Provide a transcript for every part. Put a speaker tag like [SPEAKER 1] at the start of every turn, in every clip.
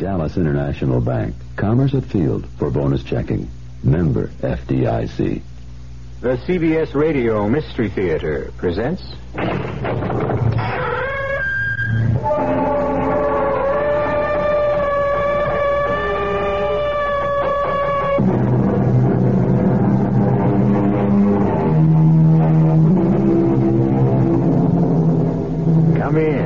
[SPEAKER 1] Dallas International Bank. Commerce at Field for bonus checking. Member FDIC.
[SPEAKER 2] The CBS Radio Mystery Theater presents. Come in.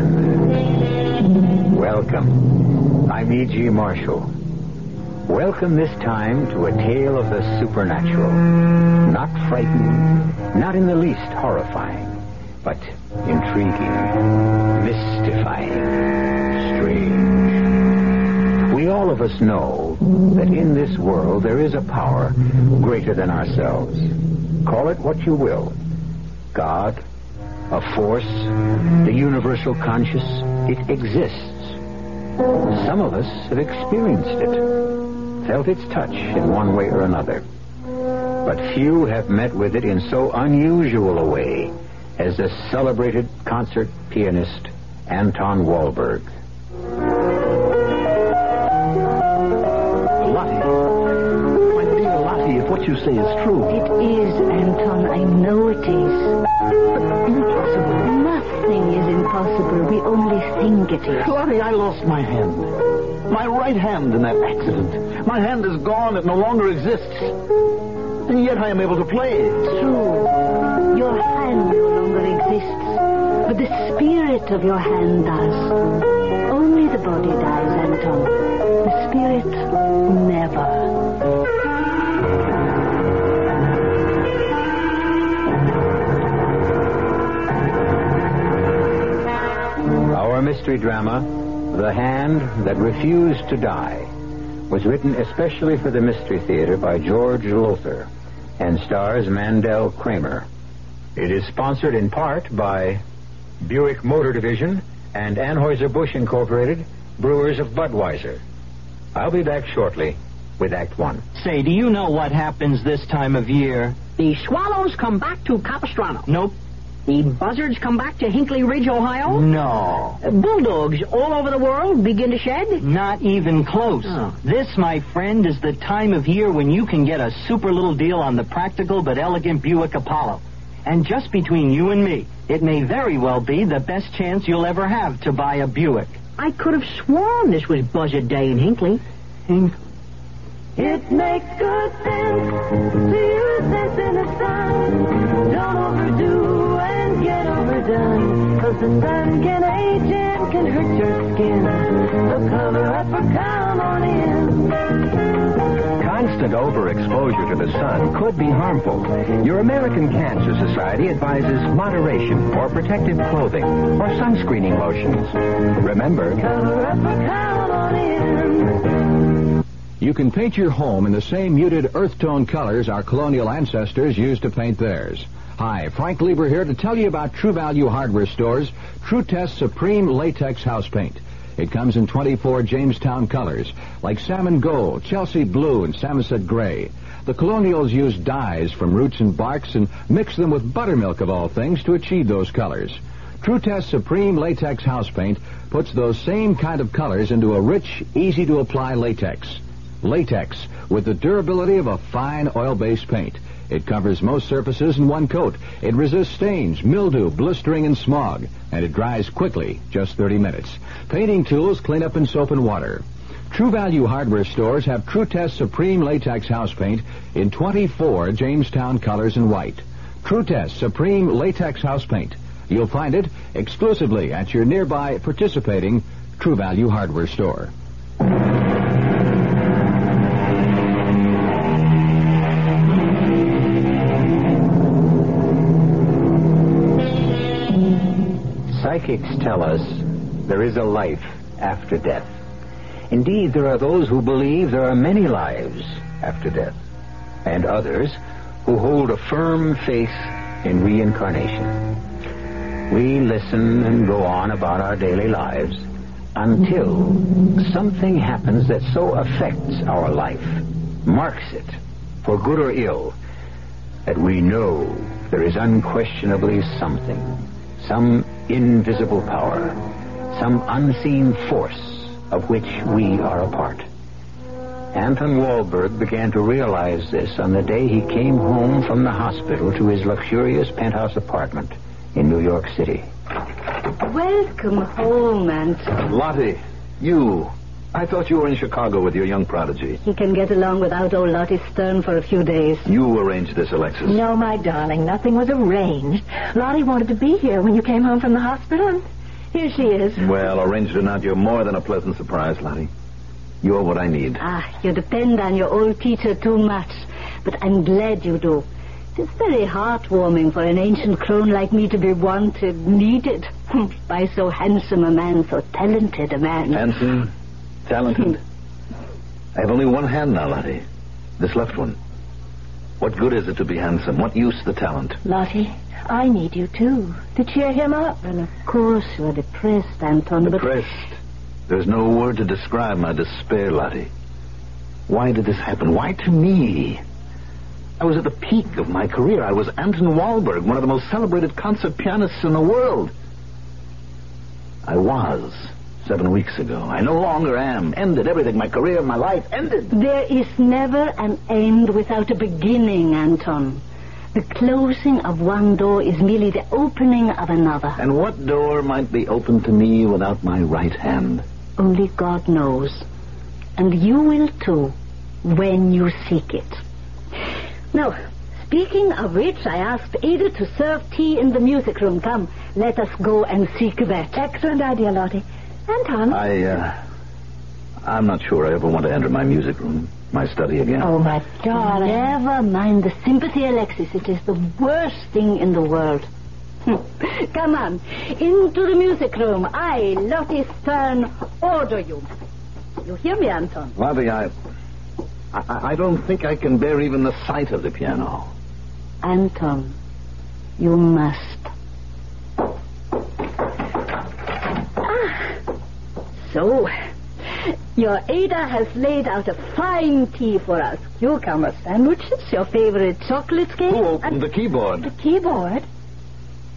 [SPEAKER 2] E.G. Marshall. Welcome this time to a tale of the supernatural. Not frightening, not in the least horrifying, but intriguing, mystifying, strange. We all of us know that in this world there is a power greater than ourselves. Call it what you will. God, a force, the universal conscious, it exists. Some of us have experienced it, felt its touch in one way or another. But few have met with it in so unusual a way as the celebrated concert pianist Anton Walberg.
[SPEAKER 3] Lottie. My dear Lottie, if what you say is true.
[SPEAKER 4] It is, Anton. I know it is.
[SPEAKER 3] Impossible.
[SPEAKER 4] Impossible. We only think it is.
[SPEAKER 3] Lottie, I lost my hand. My right hand in that accident. My hand is gone. It no longer exists. And yet I am able to play.
[SPEAKER 4] True. Your hand no longer exists. But the spirit of your hand does. Only the body dies, Anton. The spirit never.
[SPEAKER 2] Mystery drama, The Hand That Refused to Die, was written especially for the Mystery Theater by George Lowther and stars Mandel Kramer. It is sponsored in part by Buick Motor Division and Anheuser-Busch Incorporated, brewers of Budweiser. I'll be back shortly with Act One.
[SPEAKER 5] Say, do you know what happens this time of year?
[SPEAKER 6] The swallows come back to Capistrano.
[SPEAKER 5] Nope.
[SPEAKER 6] The buzzards come back to Hinckley Ridge, Ohio.
[SPEAKER 5] No.
[SPEAKER 6] Uh, Bulldogs all over the world begin to shed.
[SPEAKER 5] Not even close.
[SPEAKER 6] Oh.
[SPEAKER 5] This, my friend, is the time of year when you can get a super little deal on the practical but elegant Buick Apollo. And just between you and me, it may very well be the best chance you'll ever have to buy a Buick.
[SPEAKER 6] I could have sworn this was Buzzard Day in Hinckley.
[SPEAKER 5] Hink-
[SPEAKER 7] It makes good sense to use sense in a sun. Don't overdo Cause the sun can age and can hurt your skin. So cover up or come on in.
[SPEAKER 8] Constant overexposure to the sun could be harmful. Your American Cancer Society advises moderation or protective clothing or sunscreening lotions. Remember,
[SPEAKER 7] Cover up or come on in.
[SPEAKER 9] You can paint your home in the same muted earth tone colors our colonial ancestors used to paint theirs. Hi, Frank Lieber here to tell you about True Value Hardware Store's True Test Supreme Latex House Paint. It comes in 24 Jamestown colors, like salmon gold, Chelsea blue, and Samoset gray. The colonials used dyes from roots and barks and mixed them with buttermilk of all things to achieve those colors. True Test Supreme Latex House Paint puts those same kind of colors into a rich, easy to apply latex. Latex with the durability of a fine oil-based paint. It covers most surfaces in one coat. It resists stains, mildew, blistering, and smog. And it dries quickly, just 30 minutes. Painting tools clean up in soap and water. True Value hardware stores have True Test Supreme Latex House Paint in 24 Jamestown colors and white. True Test Supreme Latex House Paint. You'll find it exclusively at your nearby participating True Value hardware store.
[SPEAKER 2] Psychics tell us there is a life after death. Indeed, there are those who believe there are many lives after death, and others who hold a firm faith in reincarnation. We listen and go on about our daily lives until something happens that so affects our life, marks it, for good or ill, that we know there is unquestionably something, some invisible power, some unseen force of which we are a part. Anton Wahlberg began to realize this on the day he came home from the hospital to his luxurious penthouse apartment in New York City.
[SPEAKER 4] Welcome home, Anton.
[SPEAKER 3] Lottie, you. I thought you were in Chicago with your young prodigy.
[SPEAKER 4] He can get along without old Lottie Stern for a few days.
[SPEAKER 3] You arranged this, Alexis.
[SPEAKER 7] No, my darling, nothing was arranged. Lottie wanted to be here when you came home from the hospital, and here she is.
[SPEAKER 3] Well, arranged or not, you're more than a pleasant surprise, Lottie. You're what I need.
[SPEAKER 4] Ah, you depend on your old teacher too much. But I'm glad you do. It's very heartwarming for an ancient crone like me to be wanted, needed by so handsome a man, so talented a man.
[SPEAKER 3] Handsome, talented. I have only one hand now, Lottie. This left one. What good is it to be handsome? What use the talent?
[SPEAKER 7] Lottie, I need you too to cheer him up.
[SPEAKER 4] Well, of course you're depressed, Anton,
[SPEAKER 3] Depressed. There's no word to describe my despair, Lottie. Why did this happen? Why to me? I was at the peak of my career. I was Anton Wahlberg, one of the most celebrated concert pianists in the world. I was seven weeks ago. I no longer am. Ended everything. My career, my life ended.
[SPEAKER 4] there is never an end without a beginning, Anton. The closing of one door is merely the opening of another.
[SPEAKER 3] And what door might be open to me without my right hand?
[SPEAKER 4] Only God knows. And you will too, when you seek it. Now, speaking of which, I asked Ada to serve tea in the music room. Come, let us go and seek that.
[SPEAKER 7] Excellent idea, Lottie. Anton.
[SPEAKER 3] I, uh, I'm not sure I ever want to enter my music room, my study again.
[SPEAKER 7] Oh, my darling.
[SPEAKER 4] Never mind the sympathy, Alexis. It is the worst thing in the world. Come on, into the music room. I, Lottie Stern, order you. You hear me, Anton?
[SPEAKER 3] Lottie, I, I, I don't think I can bear even the sight of the piano.
[SPEAKER 4] Anton, you must. So, your Ada has laid out a fine tea for us. Cucumber sandwiches, your favorite chocolate cake.
[SPEAKER 3] Who opened the keyboard?
[SPEAKER 7] The keyboard?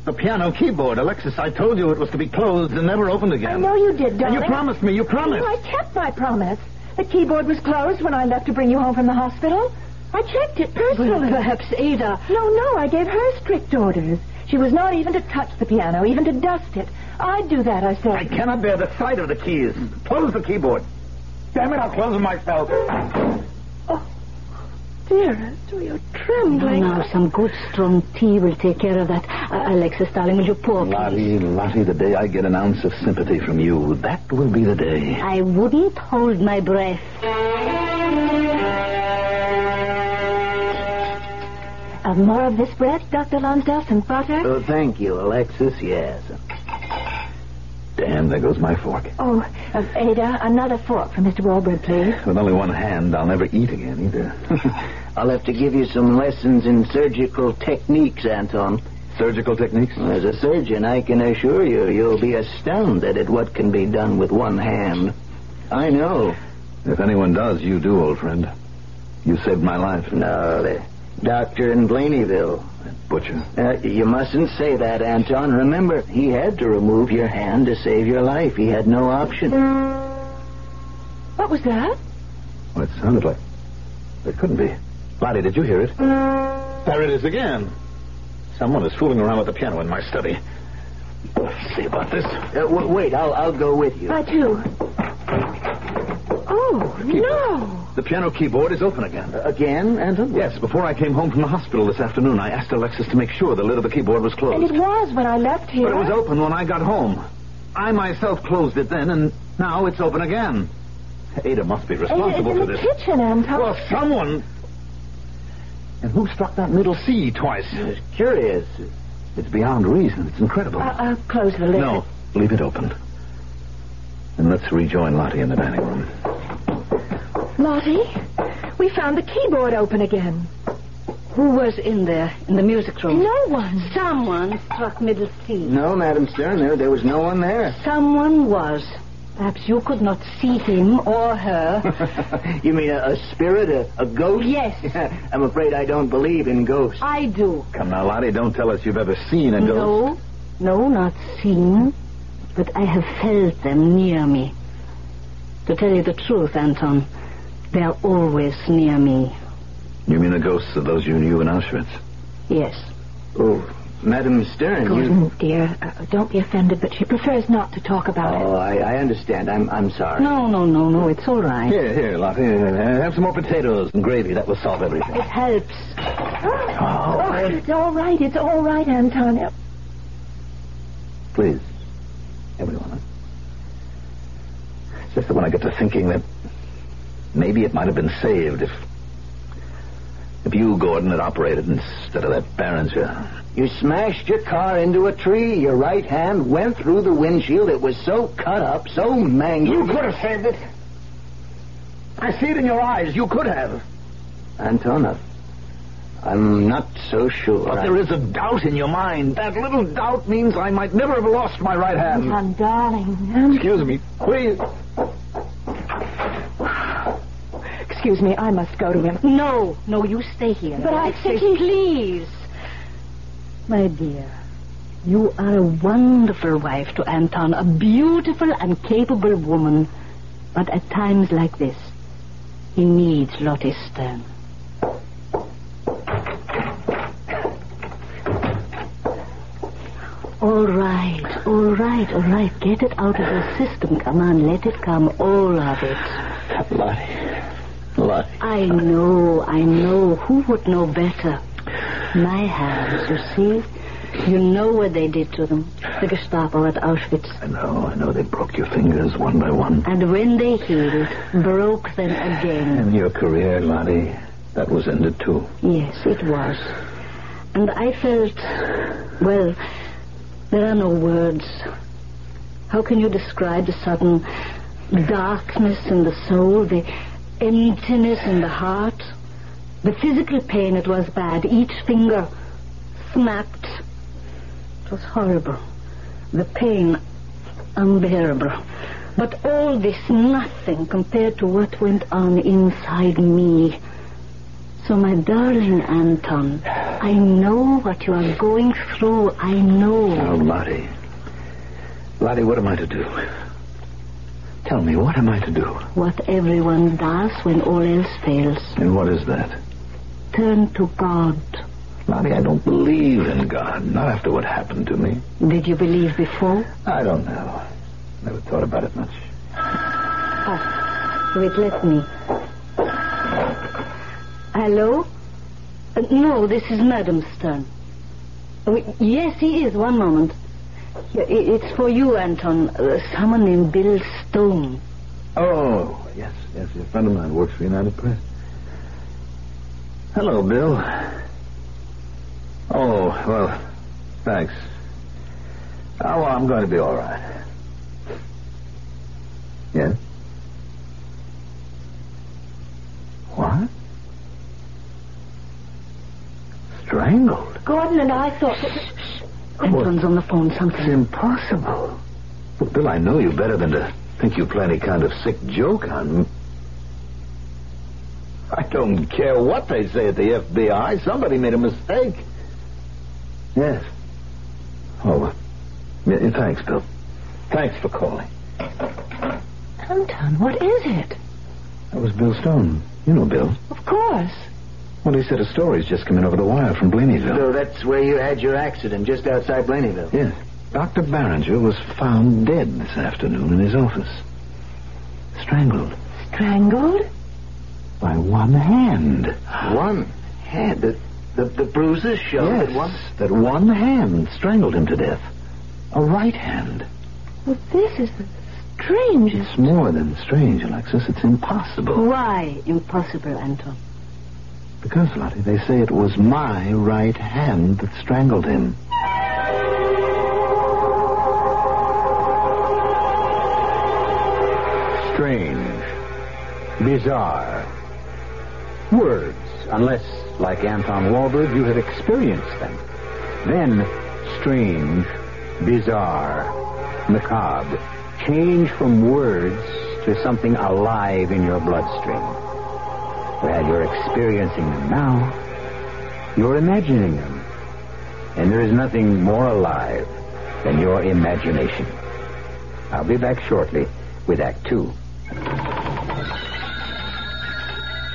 [SPEAKER 3] The piano keyboard. Alexis, I told you it was to be closed and never opened again.
[SPEAKER 7] I know you did,
[SPEAKER 3] And
[SPEAKER 7] darling.
[SPEAKER 3] you promised me. You promised.
[SPEAKER 7] No, I kept my promise. The keyboard was closed when I left to bring you home from the hospital. I checked it personally.
[SPEAKER 4] Well, perhaps Ada.
[SPEAKER 7] No, no, I gave her strict orders. She was not even to touch the piano, even to dust it. I'd do that, I said.
[SPEAKER 3] I cannot bear the sight of the keys. Close the keyboard. Damn it, I'll close it myself.
[SPEAKER 7] Oh, dearest, oh, you're trembling.
[SPEAKER 4] Now, some good strong tea will take care of that. Uh, Alexis, darling, will you pour, please?
[SPEAKER 3] Lottie, Lottie, the day I get an ounce of sympathy from you, that will be the day.
[SPEAKER 4] I wouldn't hold my breath.
[SPEAKER 7] Uh, more of this bread, Dr. Lonsdale, some butter?
[SPEAKER 2] Oh, thank you, Alexis. Yes.
[SPEAKER 3] Damn, there goes my fork.
[SPEAKER 7] Oh, uh, Ada, another fork for Mr. Wahlberg, please.
[SPEAKER 3] With only one hand, I'll never eat again either.
[SPEAKER 2] I'll have to give you some lessons in surgical techniques, Anton.
[SPEAKER 3] Surgical techniques?
[SPEAKER 2] As a surgeon, I can assure you, you'll be astounded at what can be done with one hand. I know.
[SPEAKER 3] If anyone does, you do, old friend. You saved my life.
[SPEAKER 2] No, the doctor in Blaneyville.
[SPEAKER 3] Butcher.
[SPEAKER 2] Uh, you mustn't say that, Anton. Remember, he had to remove your hand to save your life. He had no option.
[SPEAKER 7] What was that?
[SPEAKER 3] Well, it sounded like... It couldn't be. Lottie, did you hear it? There it is again. Someone is fooling around with the piano in my study. Let's see about this.
[SPEAKER 2] Uh, w- wait, I'll, I'll go with you.
[SPEAKER 7] I too. Oh, no.
[SPEAKER 3] The piano keyboard is open again.
[SPEAKER 2] Uh, again, Anton?
[SPEAKER 3] Yes, before I came home from the hospital this afternoon, I asked Alexis to make sure the lid of the keyboard was closed.
[SPEAKER 7] And it was when I left here.
[SPEAKER 3] But it was open when I got home. I myself closed it then, and now it's open again. Ada must be
[SPEAKER 7] Ada,
[SPEAKER 3] responsible
[SPEAKER 7] it's
[SPEAKER 3] for
[SPEAKER 7] in the
[SPEAKER 3] this.
[SPEAKER 7] kitchen, Anton.
[SPEAKER 3] Well, someone. And who struck that middle C twice?
[SPEAKER 2] It's curious.
[SPEAKER 3] It's beyond reason. It's incredible.
[SPEAKER 7] Uh, I'll close the lid.
[SPEAKER 3] no, leave it open. And let's rejoin Lottie in the dining room.
[SPEAKER 7] Lottie, we found the keyboard open again.
[SPEAKER 4] Who was in there, in the music room?
[SPEAKER 7] No one.
[SPEAKER 4] Someone struck middle C.
[SPEAKER 10] No, Madam Stern, there, there was no one there.
[SPEAKER 4] Someone was. Perhaps you could not see him or her.
[SPEAKER 10] you mean a, a spirit, a, a ghost?
[SPEAKER 4] Yes.
[SPEAKER 10] I'm afraid I don't believe in ghosts.
[SPEAKER 4] I do.
[SPEAKER 3] Come now, Lottie, don't tell us you've ever seen a ghost.
[SPEAKER 4] No, no, not seen, but I have felt them near me. To tell you the truth, Anton, they are always near me.
[SPEAKER 3] You mean the ghosts of those you knew in Auschwitz?
[SPEAKER 4] Yes.
[SPEAKER 10] Oh, Madame Stern,
[SPEAKER 7] Gordon,
[SPEAKER 10] you...
[SPEAKER 7] dear, uh, don't be offended, but she prefers not to talk about it.
[SPEAKER 10] Oh, I, I understand. I'm, I'm sorry.
[SPEAKER 4] No, no, no, no, it's all right.
[SPEAKER 3] Here, here, Lottie. uh, Have some more potatoes and gravy. That will solve everything.
[SPEAKER 4] It helps.
[SPEAKER 7] it. Oh, it's all right. It's all right, Antonio.
[SPEAKER 3] Please, everyone. It's just that when I get to thinking that maybe it might have been saved if if you, Gordon, had operated instead of that Barringer.
[SPEAKER 10] You smashed your car into a tree. Your right hand went through the windshield. It was so cut up, so mangled.
[SPEAKER 3] You could have saved it. I see it in your eyes. You could have.
[SPEAKER 10] Antona, I'm not so sure.
[SPEAKER 3] But
[SPEAKER 10] I-
[SPEAKER 3] there is a doubt in your mind. That little doubt means I might never have lost my right hand.
[SPEAKER 7] Anton, darling.
[SPEAKER 3] Excuse me, please.
[SPEAKER 7] Excuse me, I must go to him.
[SPEAKER 4] No, no, you stay here.
[SPEAKER 7] But I think
[SPEAKER 4] say,
[SPEAKER 7] he-
[SPEAKER 4] please. My dear, you are a wonderful wife to Anton, a beautiful and capable woman. But at times like this, he needs Lottie Stern. All right, all right, all right. Get it out of your system. Come on, let it come, all of it.
[SPEAKER 3] Lottie. Lottie.
[SPEAKER 4] I know, I know. Who would know better? My hands, you see? You know what they did to them. The Gestapo at Auschwitz.
[SPEAKER 3] I know, I know. They broke your fingers one by one.
[SPEAKER 4] And when they healed, broke them again.
[SPEAKER 3] And your career, Lottie, that was ended too.
[SPEAKER 4] Yes, it was. And I felt, well, there are no words. How can you describe the sudden darkness in the soul, the emptiness in the heart? The physical pain, it was bad. Each finger snapped. It was horrible. The pain, unbearable. But all this nothing compared to what went on inside me. So, my darling Anton, I know what you are going through. I know.
[SPEAKER 3] Oh, Lottie. Lottie, what am I to do? Tell me, what am I to do?
[SPEAKER 4] What everyone does when all else fails.
[SPEAKER 3] And what is that?
[SPEAKER 4] Turn to God.
[SPEAKER 3] Lottie, I don't believe in God. Not after what happened to me.
[SPEAKER 4] Did you believe before?
[SPEAKER 3] I don't know. Never thought about it much.
[SPEAKER 4] Ah, wait, let me. Hello? Uh, no, this is Madam Stern. Oh, yes, he is. One moment. It's for you, Anton. Uh, someone named Bill Stone.
[SPEAKER 3] Oh, yes, yes. A friend of mine works for United Press. Hello, Bill. Oh, well, thanks. Oh, I'm going to be all right. Yes? What? Strangled?
[SPEAKER 7] Gordon and I thought that...
[SPEAKER 4] Anton's on the phone. something.
[SPEAKER 3] It's impossible. Well, Bill, I know you better than to think you play any kind of sick joke on me. I don't care what they say at the FBI. Somebody made a mistake. Yes. Oh, yeah, thanks, Bill. Thanks for calling.
[SPEAKER 7] Anton, what is it?
[SPEAKER 3] That was Bill Stone. You know Bill.
[SPEAKER 7] Of course.
[SPEAKER 3] Well, he said a story's just come in over the wire from Blaneyville.
[SPEAKER 10] So that's where you had your accident, just outside Blaneyville.
[SPEAKER 3] Yes. Dr. Barringer was found dead this afternoon in his office. Strangled
[SPEAKER 7] Strangled?
[SPEAKER 3] by one hand.
[SPEAKER 10] One hand. The, the, the bruises show
[SPEAKER 3] yes,
[SPEAKER 10] that one.
[SPEAKER 3] that one hand strangled him to death. A right hand.
[SPEAKER 7] Well, this is the strangest.
[SPEAKER 3] It's more than strange, Alexis. It's impossible.
[SPEAKER 4] Why impossible, Anton?
[SPEAKER 3] Because, Lottie, they say it was my right hand that strangled him.
[SPEAKER 2] Strange. Bizarre. Words, unless, like Anton Walberg, you have experienced them. Then, strange, bizarre, macabre change from words to something alive in your bloodstream. Well, you're experiencing them now. You're imagining them. And there is nothing more alive than your imagination. I'll be back shortly with Act Two.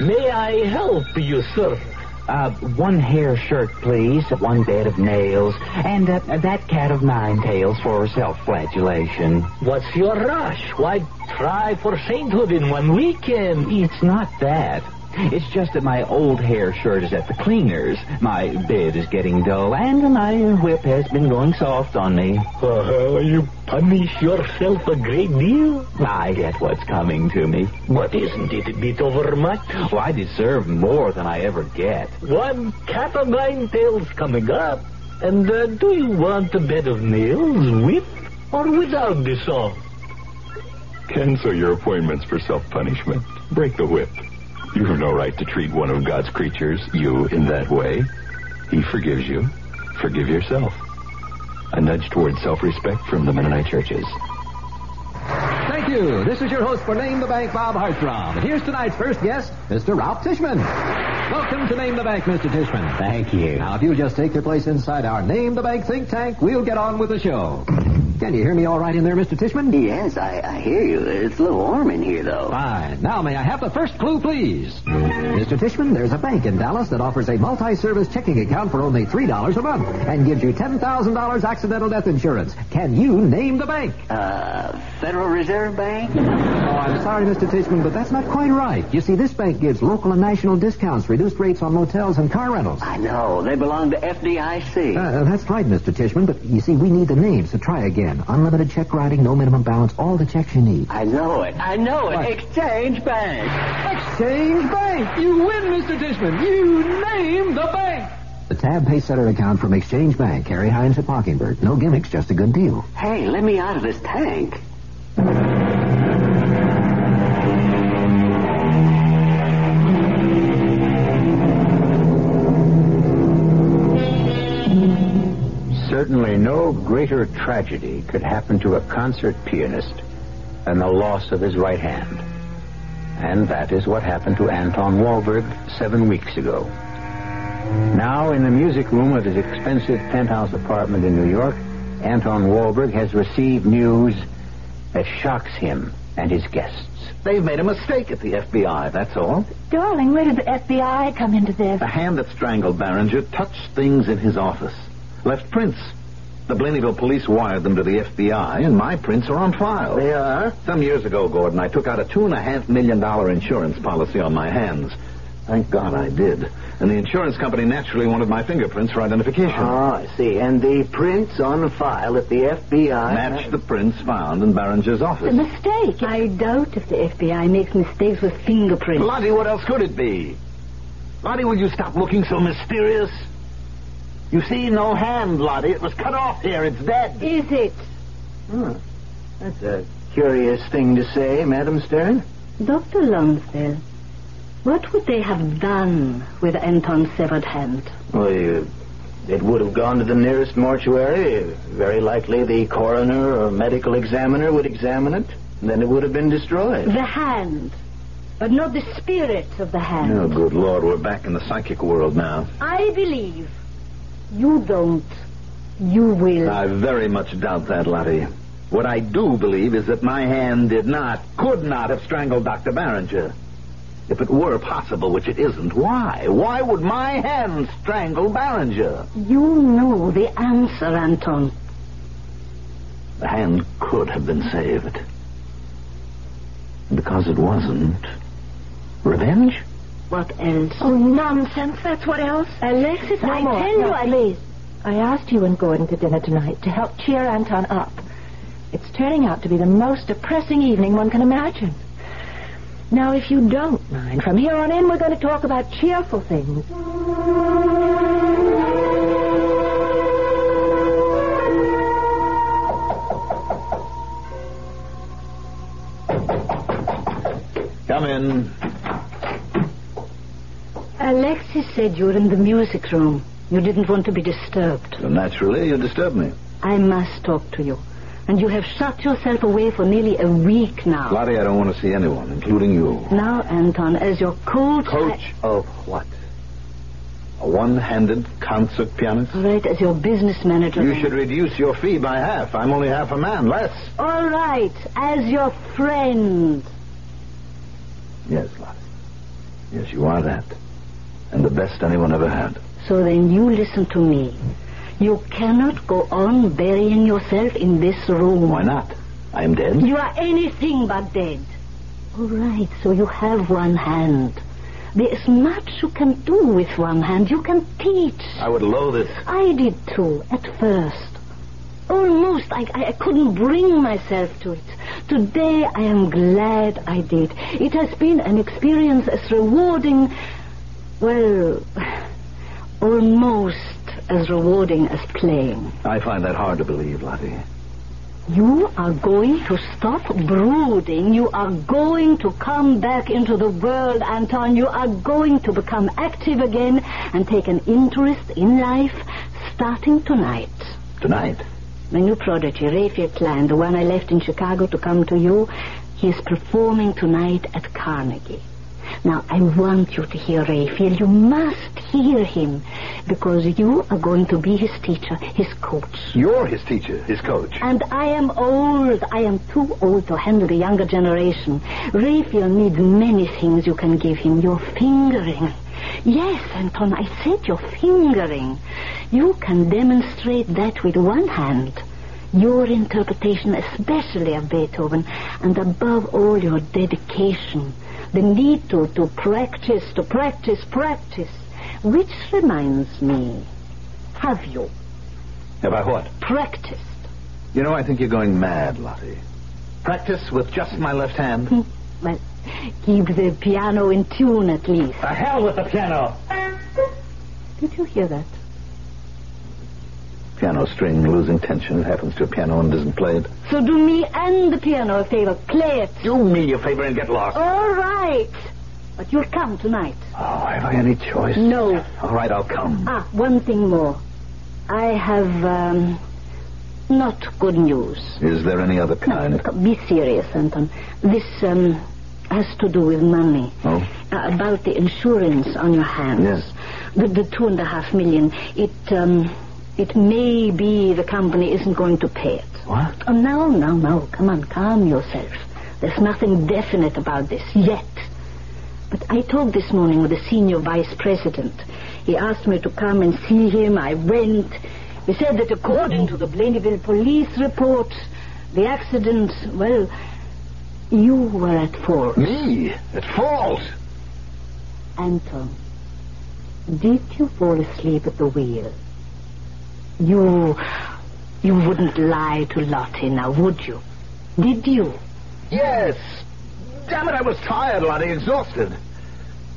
[SPEAKER 5] May I help you, sir?
[SPEAKER 11] Uh, one hair shirt, please, one bed of nails, and uh, that cat of nine tails for self-flagellation.
[SPEAKER 5] What's your rush? Why, try for sainthood in one weekend.
[SPEAKER 11] It's not that. It's just that my old hair shirt is at the cleaners. My bed is getting dull, and my whip has been going soft on me.
[SPEAKER 5] Uh, you punish yourself a great deal.
[SPEAKER 11] I get what's coming to me.
[SPEAKER 5] But isn't it a bit overmuch?
[SPEAKER 11] Well, I deserve more than I ever get.
[SPEAKER 5] One cat o' nine tails coming up. And uh, do you want a bed of nails with or without the saw?
[SPEAKER 12] Cancel your appointments for self-punishment. Break the whip. You have no right to treat one of God's creatures, you, in that way. He forgives you. Forgive yourself. A nudge toward self-respect from the Mennonite churches.
[SPEAKER 13] Thank you. This is your host for Name the Bank, Bob Hartram. And here's tonight's first guest, Mr. Ralph Tishman. Welcome to Name the Bank, Mr. Tishman.
[SPEAKER 11] Thank you.
[SPEAKER 13] Now, if you'll just take your place inside our Name the Bank think tank, we'll get on with the show. Can you hear me all right in there, Mr. Tishman?
[SPEAKER 14] Yes, I, I hear you. It's a little warm in here, though.
[SPEAKER 13] Fine. Now, may I have the first clue, please? Mr. Tishman, there's a bank in Dallas that offers a multi-service checking account for only $3 a month and gives you $10,000 accidental death insurance. Can you name the bank?
[SPEAKER 14] Uh, Federal Reserve Bank?
[SPEAKER 13] Oh, I'm sorry, Mr. Tishman, but that's not quite right. You see, this bank gives local and national discounts, reduced rates on motels and car rentals.
[SPEAKER 14] I know. They belong to FDIC.
[SPEAKER 13] Uh, that's right, Mr. Tishman, but you see, we need the names to try again. Unlimited check writing, no minimum balance, all the checks you need.
[SPEAKER 14] I know it. I know it.
[SPEAKER 13] What?
[SPEAKER 14] Exchange Bank.
[SPEAKER 13] Exchange Bank! You win, Mr. Tishman! You name the bank! The tab pay setter account from Exchange Bank, Harry Hines at Mockingbird. No gimmicks, just a good deal.
[SPEAKER 14] Hey, let me out of this tank.
[SPEAKER 2] Certainly no greater tragedy could happen to a concert pianist than the loss of his right hand. And that is what happened to Anton Walberg seven weeks ago. Now, in the music room of his expensive penthouse apartment in New York, Anton Walberg has received news that shocks him and his guests.
[SPEAKER 3] They've made a mistake at the FBI, that's all.
[SPEAKER 7] Darling, where did the FBI come into this?
[SPEAKER 3] The hand that strangled Barringer touched things in his office. Left prints. The Blaneyville police wired them to the FBI, and my prints are on file.
[SPEAKER 10] They are?
[SPEAKER 3] Some years ago, Gordon, I took out a two and a half million dollar insurance policy on my hands. Thank God I did. And the insurance company naturally wanted my fingerprints for identification.
[SPEAKER 10] Oh, I see. And the prints on file at the FBI...
[SPEAKER 3] Match the prints found in Barringer's office.
[SPEAKER 4] A mistake. I doubt if the FBI makes mistakes with fingerprints.
[SPEAKER 3] Lottie, what else could it be? Lottie, will you stop looking so mysterious? You see, no hand, Lottie. It was cut off here. It's dead.
[SPEAKER 4] Is it?
[SPEAKER 10] Hmm. That's a curious thing to say, Madam Stern.
[SPEAKER 4] Dr. Lonsdale, what would they have done with Anton's severed hand?
[SPEAKER 10] Well, you, it would have gone to the nearest mortuary. Very likely the coroner or medical examiner would examine it. And then it would have been destroyed.
[SPEAKER 4] The hand, but not the spirit of the hand.
[SPEAKER 3] Oh, good Lord, we're back in the psychic world now.
[SPEAKER 4] I believe. You don't. You will.
[SPEAKER 3] I very much doubt that, Lottie. What I do believe is that my hand did not, could not have strangled Dr. Barringer. If it were possible, which it isn't, why? Why would my hand strangle Barringer?
[SPEAKER 4] You know the answer, Anton.
[SPEAKER 3] The hand could have been saved. Because it wasn't, revenge?
[SPEAKER 4] What else?
[SPEAKER 7] Oh, nonsense. That's what else.
[SPEAKER 4] Alexis,
[SPEAKER 7] No
[SPEAKER 4] I
[SPEAKER 7] more.
[SPEAKER 4] tell you,
[SPEAKER 7] No,
[SPEAKER 4] I...
[SPEAKER 7] please. I asked you and Gordon to dinner tonight to help cheer Anton up. It's turning out to be the most depressing evening one can imagine. Now, if you don't mind, from here on in, we're going to talk about cheerful things.
[SPEAKER 3] Come in.
[SPEAKER 4] Alexis said you were in the music room. You didn't want to be disturbed.
[SPEAKER 3] So naturally, you disturb me.
[SPEAKER 4] I must talk to you. And you have shut yourself away for nearly a week now.
[SPEAKER 3] Lottie, I don't want to see anyone, including you.
[SPEAKER 4] Now, Anton, as your coach...
[SPEAKER 3] Coach of what? A one-handed concert pianist?
[SPEAKER 4] All right, as your business manager...
[SPEAKER 3] You should reduce your fee by half. I'm only half a man, less.
[SPEAKER 4] All right, as your friend.
[SPEAKER 3] Yes, Lottie. Yes, you are that. And the best anyone ever had.
[SPEAKER 4] So then you listen to me. You cannot go on burying yourself in this room.
[SPEAKER 3] Why not? I am dead.
[SPEAKER 4] You are anything but dead. All right, so you have one hand. There is much you can do with one hand. You can teach.
[SPEAKER 3] I would loathe it.
[SPEAKER 4] I did too, at first. Almost, I, I couldn't bring myself to it. Today, I am glad I did. It has been an experience as rewarding, well, almost as rewarding as playing.
[SPEAKER 3] I find that hard to believe, Lottie.
[SPEAKER 4] You are going to stop brooding. You are going to come back into the world, Anton. You are going to become active again and take an interest in life starting tonight.
[SPEAKER 3] Tonight?
[SPEAKER 4] My new prodigy, Raphael Klein, the one I left in Chicago to come to you, he is performing tonight at Carnegie. Now, I want you to hear Raphael. You must hear him because you are going to be his teacher, his coach.
[SPEAKER 3] You're his teacher, his coach.
[SPEAKER 4] And I am old. I am too old to handle the younger generation. Raphael needs many things you can give him. Your fingering. Yes, Anton, I said your fingering. You can demonstrate that with one hand. Your interpretation, especially of Beethoven, and above all, your dedication. The need to, to practice, to practice, practice. Which reminds me, have you
[SPEAKER 3] Have I what?
[SPEAKER 4] practiced?
[SPEAKER 3] You know, I think you're going mad, Lottie. Practice with just my left hand? Hmm.
[SPEAKER 4] Well, keep the piano in tune at least.
[SPEAKER 3] The hell with the piano!
[SPEAKER 4] Did you hear that?
[SPEAKER 3] Piano string losing tension. It happens to a piano and doesn't play it.
[SPEAKER 4] So do me and the piano a favor. Play it.
[SPEAKER 3] Do me a favor and get lost.
[SPEAKER 4] All right. But you'll come tonight.
[SPEAKER 3] Oh, have I any choice?
[SPEAKER 4] No.
[SPEAKER 3] All right, I'll come.
[SPEAKER 4] Ah, one thing more. I have, um, not good news.
[SPEAKER 3] Is there any other kind?
[SPEAKER 4] Be serious, Anton. This, um, has to do with money.
[SPEAKER 3] Oh?
[SPEAKER 4] Uh, about the insurance on your hands.
[SPEAKER 3] Yes.
[SPEAKER 4] The, the two and a half million. It, um, it may be the company isn't going to pay it.
[SPEAKER 3] What?
[SPEAKER 4] Oh, no, no, no. Come on, calm yourself. There's nothing definite about this yet. But I talked this morning with the senior vice president. He asked me to come and see him. I went. He said that according to the Blaneyville police report, the accident, well, you were at fault.
[SPEAKER 3] Me? At fault?
[SPEAKER 4] Anton, did you fall asleep at the wheel? You, you wouldn't lie to Lottie now, would you? Did you?
[SPEAKER 3] Yes. Damn it, I was tired, Lottie, exhausted.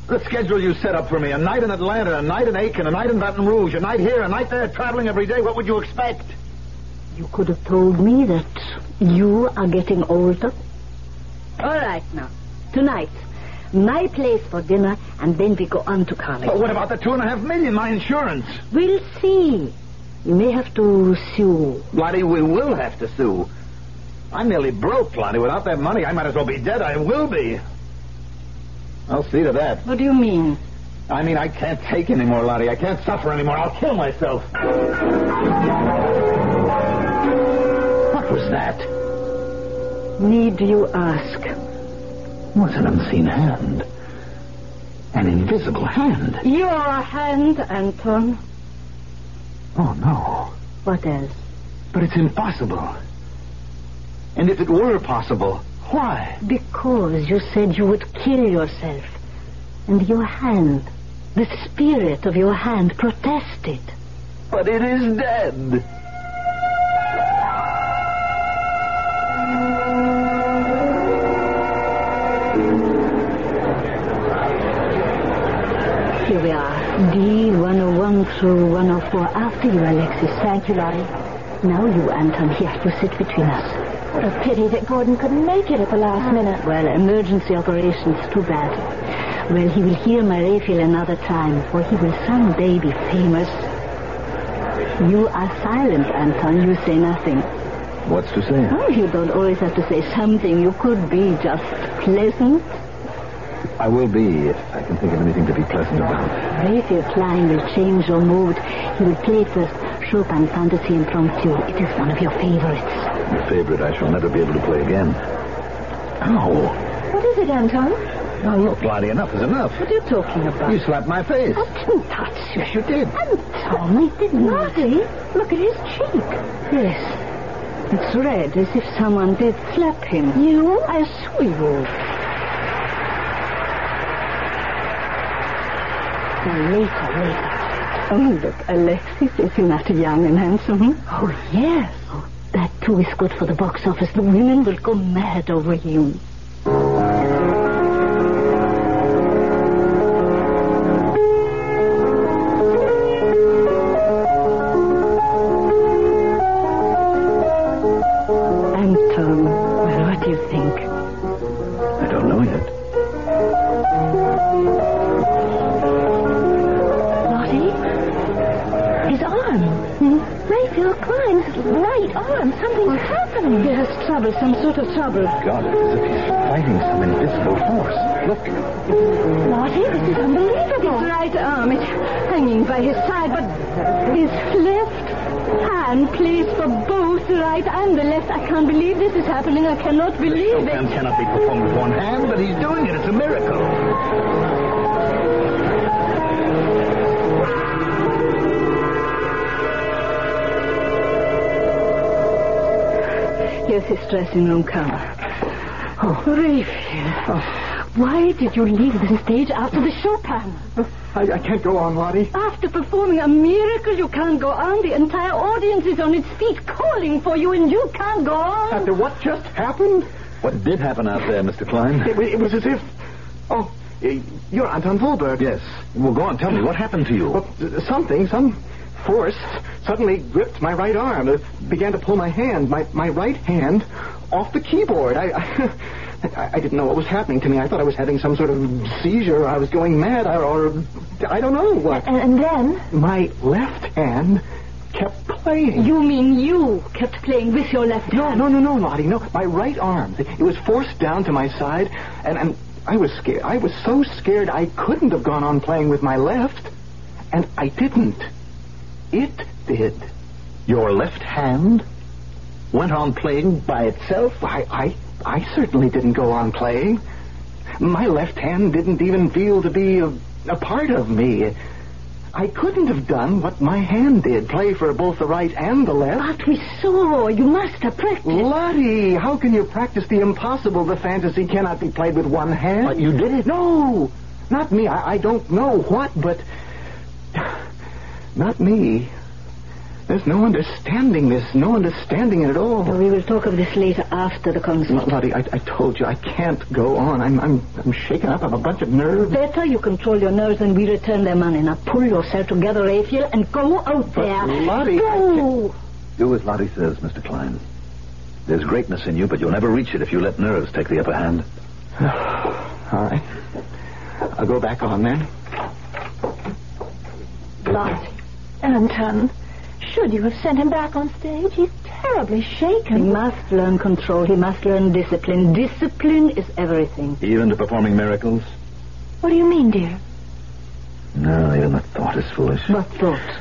[SPEAKER 3] The schedule you set up for me, a night in Atlanta, a night in Aiken, a night in Baton Rouge, a night here, a night there, traveling every day, what would you expect?
[SPEAKER 4] You could have told me that you are getting older. All right, now. Tonight, my place for dinner, and then we go on to college.
[SPEAKER 3] But what about the two and a half million, my insurance?
[SPEAKER 4] We'll see. You may have to sue.
[SPEAKER 3] Lottie, we will have to sue. I'm nearly broke, Lottie. Without that money, I might as well be dead. I will be. I'll see to that.
[SPEAKER 4] What do you mean?
[SPEAKER 3] I mean, I can't take anymore, Lottie. I can't suffer anymore. I'll kill myself. What was that?
[SPEAKER 4] Need you ask?
[SPEAKER 3] What's an unseen hand? An invisible hand.
[SPEAKER 4] Your hand, Anton.
[SPEAKER 3] Oh, no.
[SPEAKER 4] What else?
[SPEAKER 3] But it's impossible. And if it were possible, why?
[SPEAKER 4] Because you said you would kill yourself. And your hand, the spirit of your hand, protested.
[SPEAKER 3] But it is dead.
[SPEAKER 4] Here we are. D101 through 104. After you, Alexis. Thank you, Lottie. Now you, Anton. Here, you sit between us.
[SPEAKER 7] What a pity that Gordon couldn't make it at the last minute.
[SPEAKER 4] Well, emergency operations, too bad. Well, he will hear my Raphael another time, for he will someday be famous. You are silent, Anton. You say nothing.
[SPEAKER 3] What's to say?
[SPEAKER 4] Oh, you don't always have to say something. You could be just pleasant.
[SPEAKER 3] I will be if I can think of anything to be pleasant about.
[SPEAKER 4] Raphael Klein will change your mood. He will play first Chopin Fantasy in Impromptu. It is one of your favorites.
[SPEAKER 3] The favorite I shall never be able to play again. Ow.
[SPEAKER 7] What is it, Anton?
[SPEAKER 3] Now, look, Lottie, enough is enough.
[SPEAKER 4] What are you talking about?
[SPEAKER 3] You slapped my face.
[SPEAKER 4] I didn't touch you.
[SPEAKER 3] Yes, you did.
[SPEAKER 4] Anton, I didn't. Hmm.
[SPEAKER 7] Lottie, look at his cheek.
[SPEAKER 4] Yes. It's red, as if someone did slap him.
[SPEAKER 7] You?
[SPEAKER 4] I assure you. Now, later, later. Oh, look, Alexis, isn't that young and handsome?
[SPEAKER 7] Oh, yes.
[SPEAKER 4] Oh, that too is good for the box office. The women will go mad over him. Some of trouble.
[SPEAKER 3] God, it's as if he's fighting some invisible force. Look.
[SPEAKER 7] Lottie, this is unbelievable.
[SPEAKER 4] His right arm is hanging by his side, but his left hand plays for both the right and the left. I can't believe this is happening. I cannot believe
[SPEAKER 3] Chopin
[SPEAKER 4] it.
[SPEAKER 3] cannot be performed with one hand, but he's doing it. It's a miracle.
[SPEAKER 4] Here's his dressing room cover. Oh, Raphael. Oh. Why did you leave the stage after the Chopin?
[SPEAKER 15] I, I can't go on, Lottie.
[SPEAKER 4] After performing a miracle, you can't go on. The entire audience is on its feet calling for you, and you can't go on.
[SPEAKER 15] After what just happened?
[SPEAKER 3] What did happen out there, Mr. Klein?
[SPEAKER 15] It, it was as if. Oh, y- you're Anton Volberg.
[SPEAKER 3] Yes. Well, go on. Tell me. What happened to you?
[SPEAKER 15] Well, something, some force suddenly gripped my right arm. It began to pull my hand, my, my right hand, off the keyboard. I, I, I didn't know what was happening to me. I thought I was having some sort of seizure. Or I was going mad, or, or I don't know what.
[SPEAKER 7] And, and then?
[SPEAKER 15] My left hand kept playing.
[SPEAKER 4] You mean you kept playing with your left
[SPEAKER 15] No,
[SPEAKER 4] hand?
[SPEAKER 15] No, no, no, no, Lottie. No, my right arm. It was forced down to my side, and, and I was scared. I was so scared I couldn't have gone on playing with my left, and I didn't. It did.
[SPEAKER 3] Your left hand went on playing by itself?
[SPEAKER 15] I, I, I certainly didn't go on playing. My left hand didn't even feel to be a, a part of me. I couldn't have done what my hand did, play for both the right and the left.
[SPEAKER 4] But we saw. You must have practiced.
[SPEAKER 15] Lottie, how can you practice the impossible? The fantasy cannot be played with one hand.
[SPEAKER 3] But you did it.
[SPEAKER 15] No, not me. I, I don't know what, but not me. There's no understanding this, no understanding it at all.
[SPEAKER 4] We will talk of this later after the concert.
[SPEAKER 15] Lottie, I, I told you I can't go on. I'm, I'm, I'm shaken up. I'm a bunch of nerves.
[SPEAKER 4] Better you control your nerves and we return their money. Now pull yourself together, Raphael, and go out there.
[SPEAKER 15] Lottie,
[SPEAKER 4] Go!
[SPEAKER 3] Do as Lottie says, Mr. Klein. There's greatness in you, but you'll never reach it if you let nerves take the upper hand.
[SPEAKER 15] All right. I'll go back on then.
[SPEAKER 7] Lottie. Anton, should you have sent him back on stage? He's terribly shaken.
[SPEAKER 4] He must learn control. He must learn discipline. Discipline is everything.
[SPEAKER 3] Even to performing miracles?
[SPEAKER 7] What do you mean, dear?
[SPEAKER 3] No, even the thought is foolish.
[SPEAKER 4] What thought?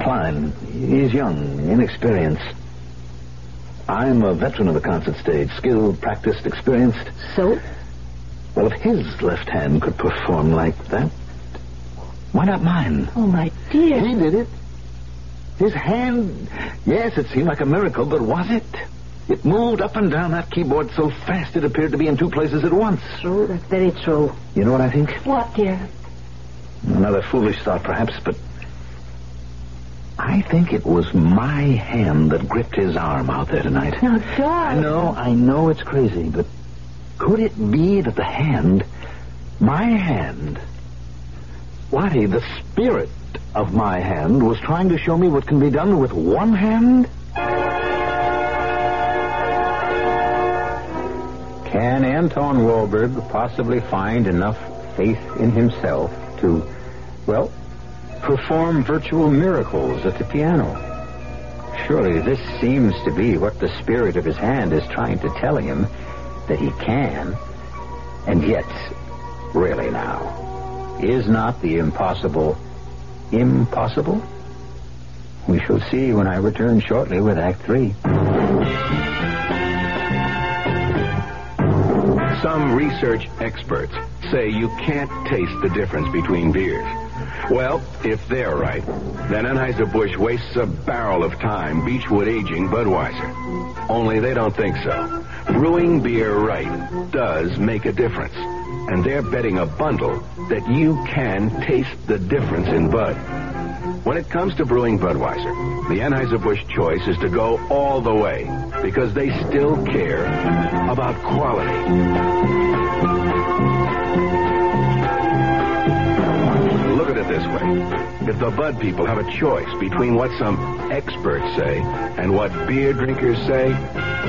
[SPEAKER 3] Klein, he's young, inexperienced. I'm a veteran of the concert stage, skilled, practiced, experienced.
[SPEAKER 4] So?
[SPEAKER 3] Well, if his left hand could perform like that, why not mine?
[SPEAKER 7] Oh, my dear.
[SPEAKER 3] He did it. His hand, yes, it seemed like a miracle, but was it? It moved up and down that keyboard so fast it appeared to be in two places at once.
[SPEAKER 4] True, that's very true.
[SPEAKER 3] You know what I think?
[SPEAKER 7] What, dear?
[SPEAKER 3] Another foolish thought, perhaps, but I think it was my hand that gripped his arm out there tonight.
[SPEAKER 7] Now,
[SPEAKER 3] I
[SPEAKER 7] darling.
[SPEAKER 3] know, I know it's crazy, but could it be that the hand, my hand, why, the spirit of my hand was trying to show me what can be done with one hand?
[SPEAKER 2] Can Anton Walberg possibly find enough faith in himself to, well, perform virtual miracles at the piano? Surely this seems to be what the spirit of his hand is trying to tell him that he can. And yet, really now, is not the impossible impossible? We shall see when I return shortly with Act Three.
[SPEAKER 9] Some research experts say you can't taste the difference between beers. Well, if they're right, then Anheuser-Busch wastes a barrel of time Beechwood aging Budweiser. Only they don't think so. Brewing beer right does make a difference. And they're betting a bundle that you can taste the difference in Bud. When it comes to brewing Budweiser, the Anheuser-Busch choice is to go all the way because they still care about quality. Look at it this way. If the Bud people have a choice between what some experts say and what beer drinkers say,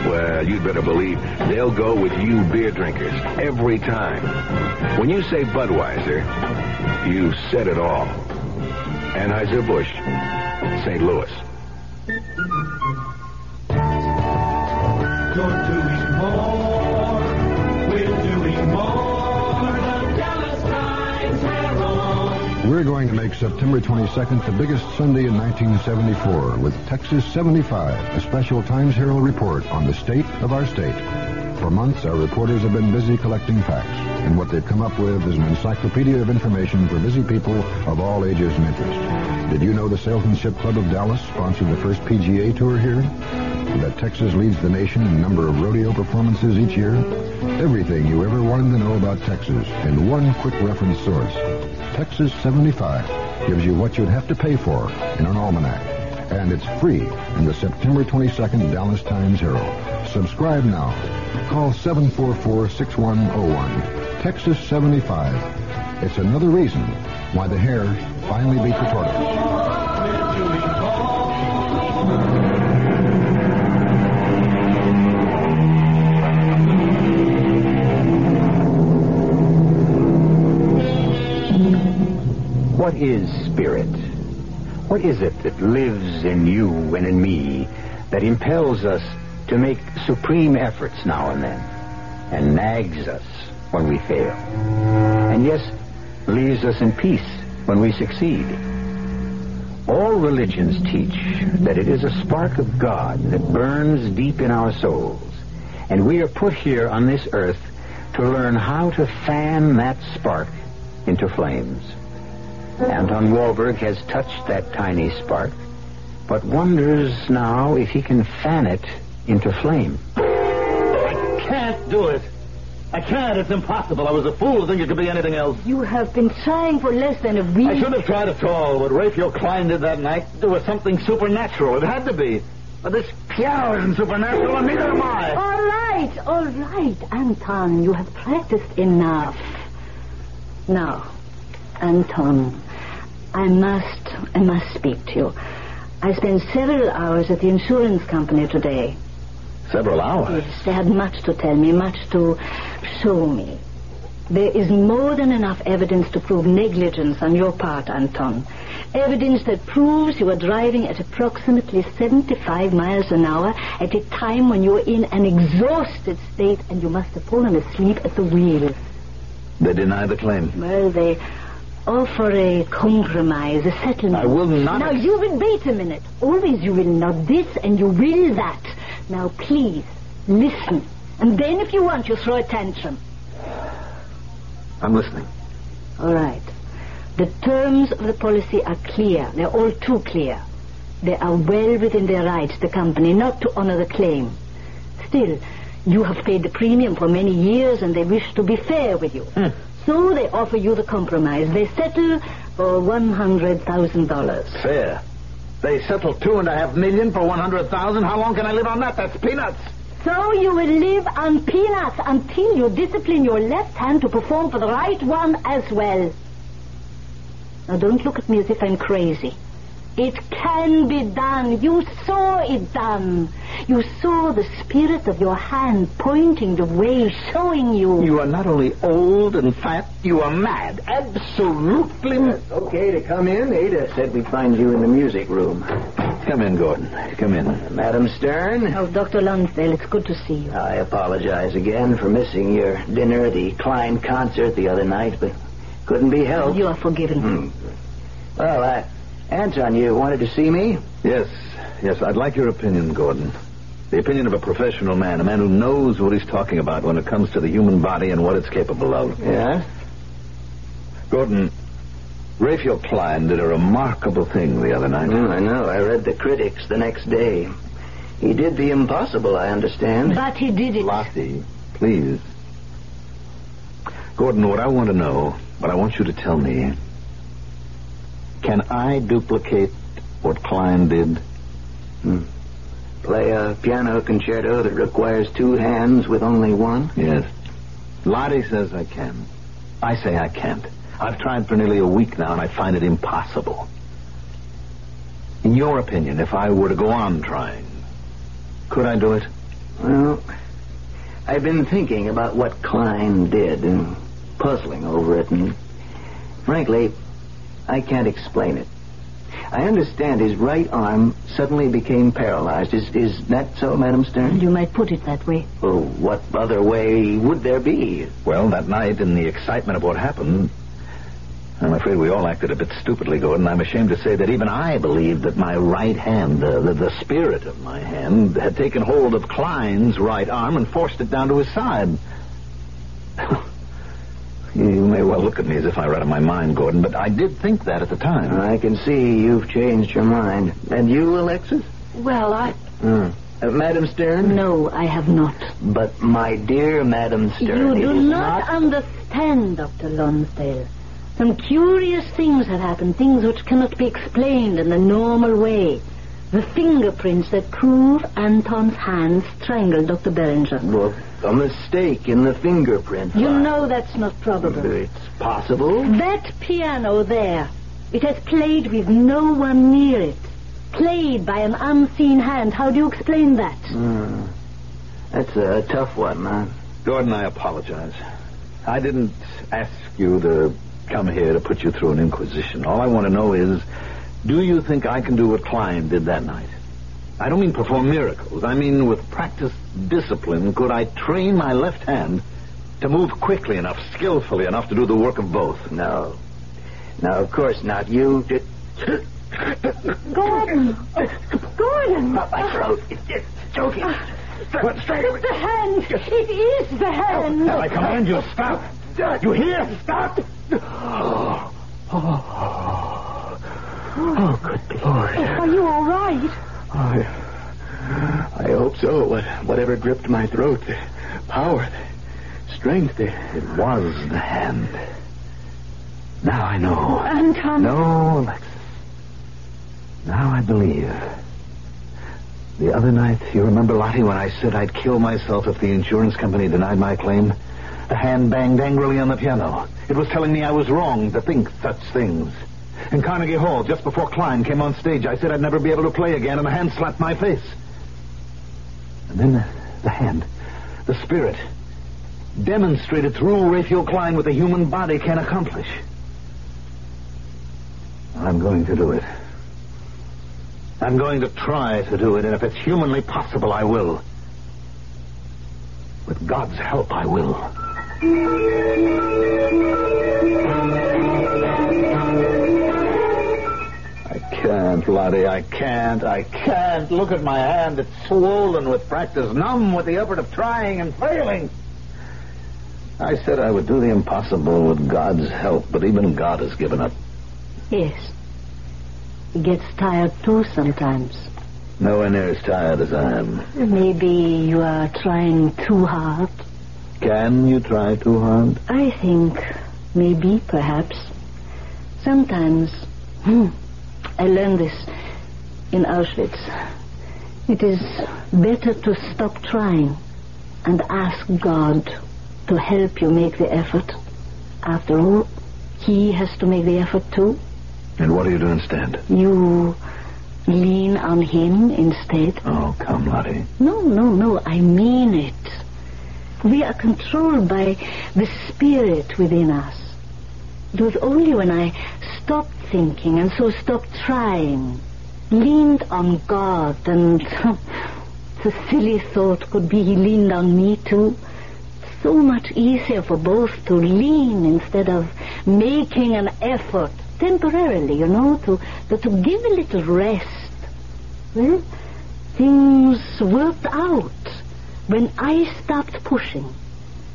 [SPEAKER 9] well, you'd better believe they'll go with you beer drinkers every time. When you say Budweiser, you've said it all. Anheuser-Busch, St. Louis.
[SPEAKER 16] We're
[SPEAKER 17] going to make September 22nd the biggest Sunday in 1974 with Texas 75, a special Times Herald report on the state of our state. For months, our reporters have been busy collecting facts, and what they've come up with is an encyclopedia of information for busy people of all ages and interests. Did you know the Salesmanship Club of Dallas sponsored the first PGA Tour here? That Texas leads the nation in number of rodeo performances each year? Everything you ever wanted to know about Texas in one quick reference source. Texas 75 gives you what you'd have to pay for in an almanac. And it's free in the September 22nd Dallas Times Herald. Subscribe now. Call 744-6101. Texas 75. It's another reason why the hare finally beat the tortoise.
[SPEAKER 2] What is spirit? What is it that lives in you and in me that impels us to make supreme efforts now and then and nags us when we fail? And yes, leaves us in peace when we succeed. All religions teach that it is a spark of God that burns deep in our souls, and we are put here on this earth to learn how to fan that spark into flames. Anton Wahlberg has touched that tiny spark, but wonders now if he can fan it into flame.
[SPEAKER 18] I can't do it. I can't. It's impossible. I was a fool to think it could be anything else.
[SPEAKER 4] You have been trying for less than a week.
[SPEAKER 18] I shouldn't have tried at all. What Raphael Klein did that night, there was something supernatural. It had to be. But this piano isn't supernatural, and neither am I.
[SPEAKER 4] All right, all right, Anton. You have practiced enough. Now, Anton, I must, I must speak to you. I spent several hours at the insurance company today.
[SPEAKER 18] Several hours?
[SPEAKER 4] Yes, they had much to tell me, much to show me. There is more than enough evidence to prove negligence on your part, Anton. Evidence that proves you were driving at approximately 75 miles an hour at a time when you were in an exhausted state and you must have fallen asleep at the wheel.
[SPEAKER 3] They deny the claim.
[SPEAKER 4] Well, they offer a compromise, a settlement.
[SPEAKER 3] I will not-
[SPEAKER 4] Now, you will wait a minute. Always you will not this and you will that. Now, please, listen. And then if you want, you throw a tantrum.
[SPEAKER 3] I'm listening.
[SPEAKER 4] All right. The terms of the policy are clear. They're all too clear. They are well within their rights, the company, not to honor the claim. Still, you have paid the premium for many years and they wish to be fair with you. Hmm. So they offer you the compromise. They settle for $100,000.
[SPEAKER 18] Fair. They settle two and a half million for one hundred thousand. How long can I live on that? That's peanuts.
[SPEAKER 4] So you will live on peanuts until you discipline your left hand to perform for the right one as well. Now don't look at me as if I'm crazy. It can be done. You saw it done. You saw the spirit of your hand pointing the way, showing you.
[SPEAKER 3] You are not only old and fat, you are mad. Absolutely.
[SPEAKER 10] It's okay to come in. Ada said we'd find you in the music room.
[SPEAKER 3] Come in, Gordon. Come in.
[SPEAKER 10] Madam Stern?
[SPEAKER 4] Oh, Dr. Lonsdale, it's good to see you.
[SPEAKER 10] I apologize again for missing your dinner at the Klein concert the other night, but couldn't be helped.
[SPEAKER 4] You are forgiven.
[SPEAKER 10] Hmm. Well, uh, Anton, you wanted to see me?
[SPEAKER 3] Yes, yes, I'd like your opinion, Gordon. The opinion of a professional man, a man who knows what he's talking about when it comes to the human body and what it's capable of.
[SPEAKER 10] Yeah?
[SPEAKER 3] Gordon, Raphael Klein did a remarkable thing the other night.
[SPEAKER 10] Mm, I know. I read the critics the next day. He did the impossible, I understand.
[SPEAKER 4] But he did it.
[SPEAKER 3] Lottie, please. Gordon, what I want to know, what I want you to tell me, can I duplicate what Klein did?
[SPEAKER 10] Hmm. Play a piano concerto that requires two hands with only one?
[SPEAKER 3] Yes. Lottie says I can. I say I can't. I've tried for nearly a week now, and I find it impossible. In your opinion, if I were to go on trying, could I do it?
[SPEAKER 10] Well, I've been thinking about what Klein did and puzzling over it, and frankly, I can't explain it. I understand his right arm suddenly became paralyzed. Is is that so, Madam Stern?
[SPEAKER 4] You might put it that way.
[SPEAKER 10] Well, what other way would there be?
[SPEAKER 3] Well, that night, in the excitement of what happened, I'm afraid we all acted a bit stupidly, Gordon. I'm ashamed to say that even I believed that my right hand, uh, the, the spirit of my hand, had taken hold of Klein's right arm and forced it down to his side. you may well look at me as if I were out of my mind, Gordon, but I did think that at the time.
[SPEAKER 10] I can see you've changed your mind. And you, Alexis?
[SPEAKER 7] Well, I.
[SPEAKER 10] Hmm. Uh, Madam Stern?
[SPEAKER 4] No, I have not.
[SPEAKER 10] But my dear Madam Stern,
[SPEAKER 4] You do
[SPEAKER 10] is
[SPEAKER 4] not, understand, Dr. Lonsdale. Some curious things have happened, things which cannot be explained in the normal way. The fingerprints that prove Anton's hand strangled Dr. Berenger.
[SPEAKER 10] Well, a mistake in the fingerprint.
[SPEAKER 4] You
[SPEAKER 10] file.
[SPEAKER 4] know that's not probable.
[SPEAKER 10] It's possible.
[SPEAKER 4] That piano there, it has played with no one near it. Played by an unseen hand. How do you explain that?
[SPEAKER 10] Hmm. That's a tough one, huh?
[SPEAKER 3] Gordon, I apologize. I didn't ask you to come here to put you through an inquisition. All I want to know is, do you think I can do what Klein did that night? I don't mean perform miracles. I mean with practiced discipline, could I train my left hand to move quickly enough, skillfully enough to do the work of both?
[SPEAKER 10] No. No, of course not. You did.
[SPEAKER 4] Gordon! Gordon!
[SPEAKER 10] My throat. Ah. It's, it's choking.
[SPEAKER 4] It's the hand! It is the oh, hand!
[SPEAKER 18] Now, I command you, stop! You hear? Stop!
[SPEAKER 10] Oh, oh, Oh, good Lord.
[SPEAKER 7] Are you all right?
[SPEAKER 10] I, I hope so. What, whatever gripped my throat, the power, the strength, the...
[SPEAKER 3] It was the hand. Now I know.
[SPEAKER 7] Anton.
[SPEAKER 3] No, Alexis. Now I believe. The other night, you remember, Lottie, when I said I'd kill myself if the insurance company denied my claim? The hand banged angrily on the piano. It was telling me I was wrong to think such things. In Carnegie Hall, just before Klein came on stage, I said I'd never be able to play again, and the hand slapped my face. And then the, the hand, the spirit, demonstrated through Raphael Klein what the human body can accomplish. I'm going to do it. I'm going to try to do it, and if it's humanly possible, I will. With God's help, I will. Can't, Lottie. I can't. I can't. Look at my hand. It's swollen with practice, numb with the effort of trying and failing. I said I would do the impossible with God's help, but even God has given up.
[SPEAKER 4] Yes. He gets tired too sometimes.
[SPEAKER 3] Nowhere near as tired as I am.
[SPEAKER 4] Maybe you are trying too hard.
[SPEAKER 3] Can you try too hard?
[SPEAKER 4] I think maybe, perhaps. Sometimes. Hmm, I learned this in Auschwitz. It is better to stop trying and ask God to help you make the effort. After all, He has to make the effort too.
[SPEAKER 3] And what do you do instead?
[SPEAKER 4] You lean on him instead.
[SPEAKER 3] Oh, come, Lottie.
[SPEAKER 4] No, no, no, I mean it. We are controlled by the spirit within us. It was only when I stopped thinking and so stopped trying, leaned on God, and the silly thought could be he leaned on me too. So much easier for both to lean instead of making an effort temporarily, you know, to, to, to give a little rest. Well, things worked out. When I stopped pushing,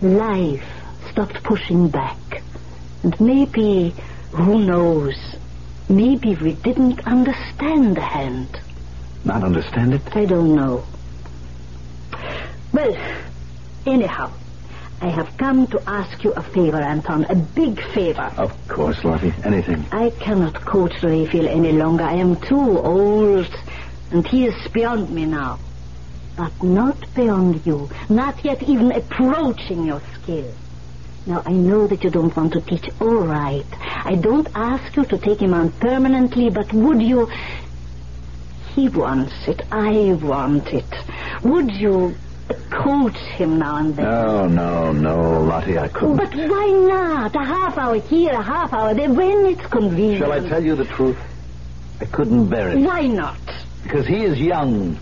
[SPEAKER 4] life stopped pushing back. And maybe, who knows, maybe we didn't understand the hand.
[SPEAKER 3] Not understand it?
[SPEAKER 4] I don't know. Well, anyhow, I have come to ask you a favor, Anton, a big favor.
[SPEAKER 3] Of course, Lottie. Anything.
[SPEAKER 4] I cannot coach Raphael any longer. I am too old, and he is beyond me now. But not beyond you, not yet even approaching your skill. Now, I know that you don't want to teach all right. I don't ask you to take him on permanently, but would you... He wants it. I want it. Would you coach him now and then?
[SPEAKER 3] No, no, no, Lottie, I couldn't.
[SPEAKER 4] But why not? A half hour here, a half hour there, when it's convenient.
[SPEAKER 3] Shall I tell you the truth? I couldn't bear it.
[SPEAKER 4] Why not?
[SPEAKER 3] Because he is young,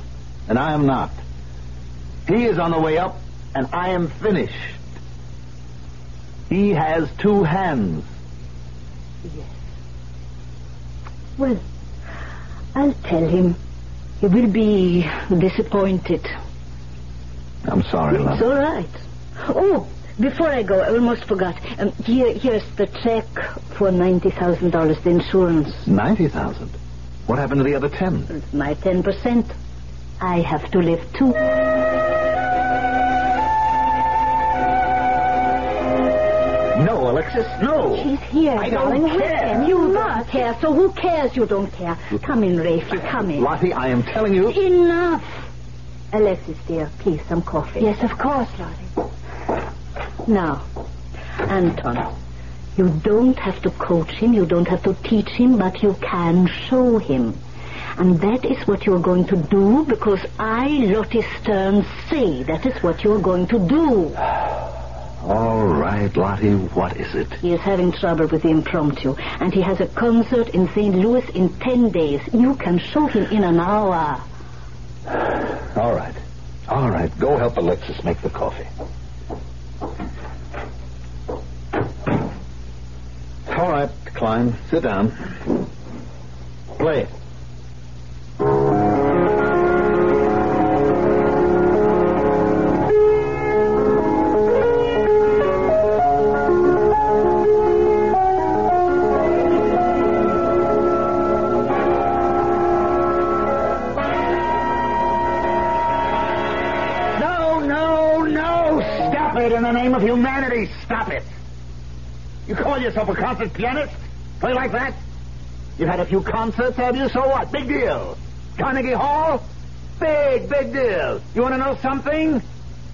[SPEAKER 3] and I am not. He is on the way up, and I am finished. He has two hands.
[SPEAKER 4] Yes. Well, I'll tell him. He will be disappointed.
[SPEAKER 3] I'm sorry, love.
[SPEAKER 4] It's all right. Oh, before I go, I almost forgot. Um, here, here's the check for ninety thousand dollars, the insurance.
[SPEAKER 3] Ninety thousand. What happened to the other ten?
[SPEAKER 4] It's my ten percent. I have to live too.
[SPEAKER 3] No, Alexis, no.
[SPEAKER 4] She's here,
[SPEAKER 3] I
[SPEAKER 4] darling.
[SPEAKER 3] don't
[SPEAKER 4] with
[SPEAKER 3] care.
[SPEAKER 4] him. You don't care, so who cares you don't care? Come in, Rafe, you come in.
[SPEAKER 3] Lottie, I am telling you.
[SPEAKER 4] Enough. Alexis, dear, please, some coffee.
[SPEAKER 7] Yes, of course, Lottie.
[SPEAKER 4] Now, Anton, you don't have to coach him, you don't have to teach him, but you can show him. And that is what you're going to do because I, Lottie Stern, say that is what you're going to do.
[SPEAKER 3] All right, Lottie, what is it?
[SPEAKER 4] He is having trouble with the impromptu, and he has a concert in St. Louis in ten days. You can show him in an hour.
[SPEAKER 3] All right. All right, go help Alexis make the coffee. All right, Klein, sit down. Play.
[SPEAKER 18] No, yourself a concert pianist? Play like that? You've had a few concerts, have you? So what? Big deal. Carnegie Hall? Big, big deal. You want to know something?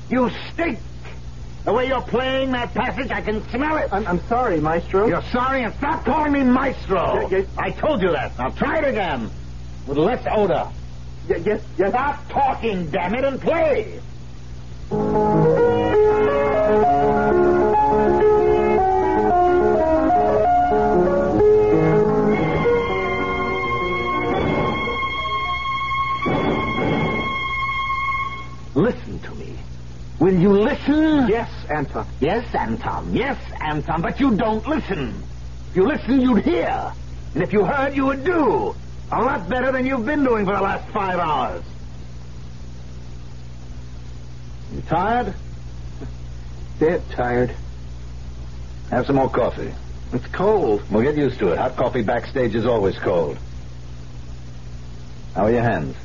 [SPEAKER 18] You stink. The way you're playing that passage, I can smell it.
[SPEAKER 15] I'm, I'm sorry, Maestro.
[SPEAKER 18] You're sorry, and stop calling me maestro.
[SPEAKER 15] Ye- yes.
[SPEAKER 18] I told you that. Now try it again. With less odor.
[SPEAKER 15] Y- yes, yes.
[SPEAKER 18] Stop talking, damn it, and play. You listen?
[SPEAKER 15] Yes, Anton.
[SPEAKER 18] Yes, Anton. Yes, Anton. But you don't listen. If you listened, you'd hear. And if you heard, you would do. A lot better than you've been doing for the last five hours. You tired?
[SPEAKER 15] Dead tired.
[SPEAKER 3] Have some more coffee.
[SPEAKER 15] It's cold.
[SPEAKER 3] We'll get used to it. Hot coffee backstage is always cold. How are your hands?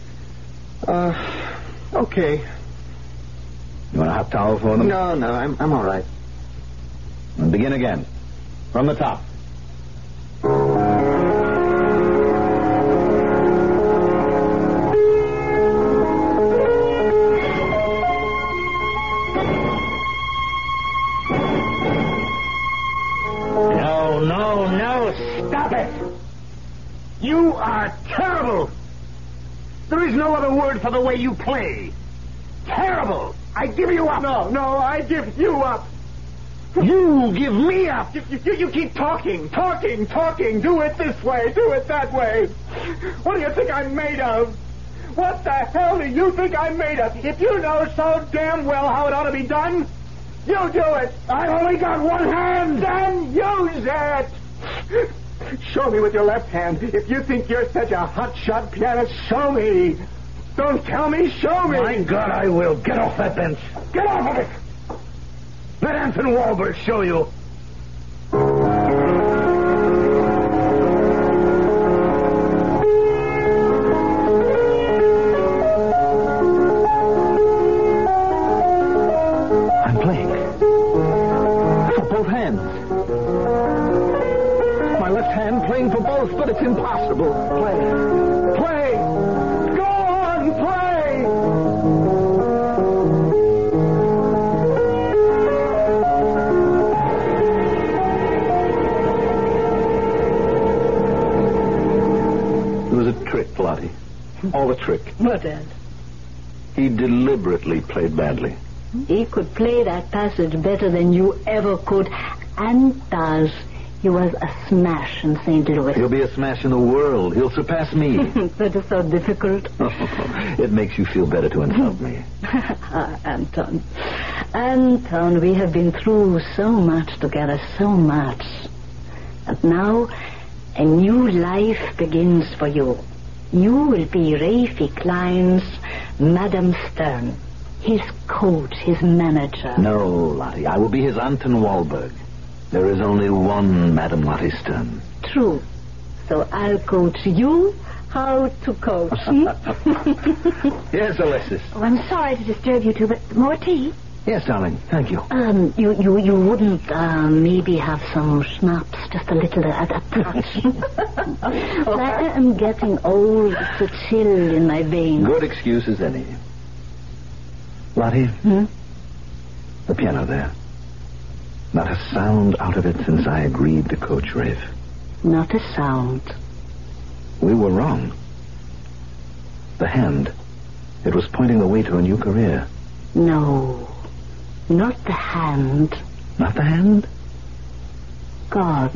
[SPEAKER 15] Uh, okay.
[SPEAKER 3] You want a hot towel for them?
[SPEAKER 15] No, no, I'm, I'm all right.
[SPEAKER 3] And begin again. From the top.
[SPEAKER 18] No, no, no. Stop it.
[SPEAKER 19] You are terrible. There is no other word for the way you play. Terrible. I give you up.
[SPEAKER 18] No, no, I give you up.
[SPEAKER 19] You give me up.
[SPEAKER 18] You, you, you keep talking, talking, talking. Do it this way, do it that way. What do you think I'm made of? What the hell do you think I'm made of? If you know so damn well how it ought to be done, you do it.
[SPEAKER 19] I've only got one hand.
[SPEAKER 18] Then use it. Show me with your left hand. If you think you're such a hot-shot pianist, show me. Don't tell me, show me.
[SPEAKER 19] My God, I will. Get off that bench. Get off of it. Let Anton Wahlberg show you.
[SPEAKER 3] Played badly.
[SPEAKER 4] He could play that passage better than you ever could, and does. He was a smash in St. Louis.
[SPEAKER 3] He'll be a smash in the world. He'll surpass me.
[SPEAKER 4] that is so difficult.
[SPEAKER 3] it makes you feel better to insult me.
[SPEAKER 4] ah, Anton. Anton, we have been through so much together, so much. And now, a new life begins for you. You will be Rafie Klein's Madame Stern, his coach, his manager.
[SPEAKER 3] No, Lottie. I will be his Anton Wahlberg. There is only one Madame Lottie Stern.
[SPEAKER 4] True. So I'll coach you how to coach. hmm?
[SPEAKER 3] Yes, Alexis.
[SPEAKER 7] Oh, I'm sorry to disturb you two, but more tea?
[SPEAKER 3] Yes, darling. Thank you.
[SPEAKER 4] Um, you, you, you wouldn't uh, maybe have some schnapps, just a little, a, a touch. I am getting old. It's a chill in my veins.
[SPEAKER 3] Good excuse as any. Lottie,
[SPEAKER 4] Hmm?
[SPEAKER 3] the piano there. Not a sound out of it since I agreed to coach Rafe.
[SPEAKER 4] Not a sound.
[SPEAKER 3] We were wrong. The hand. It was pointing the way to a new career.
[SPEAKER 4] No. Not the hand.
[SPEAKER 3] Not the hand?
[SPEAKER 4] God.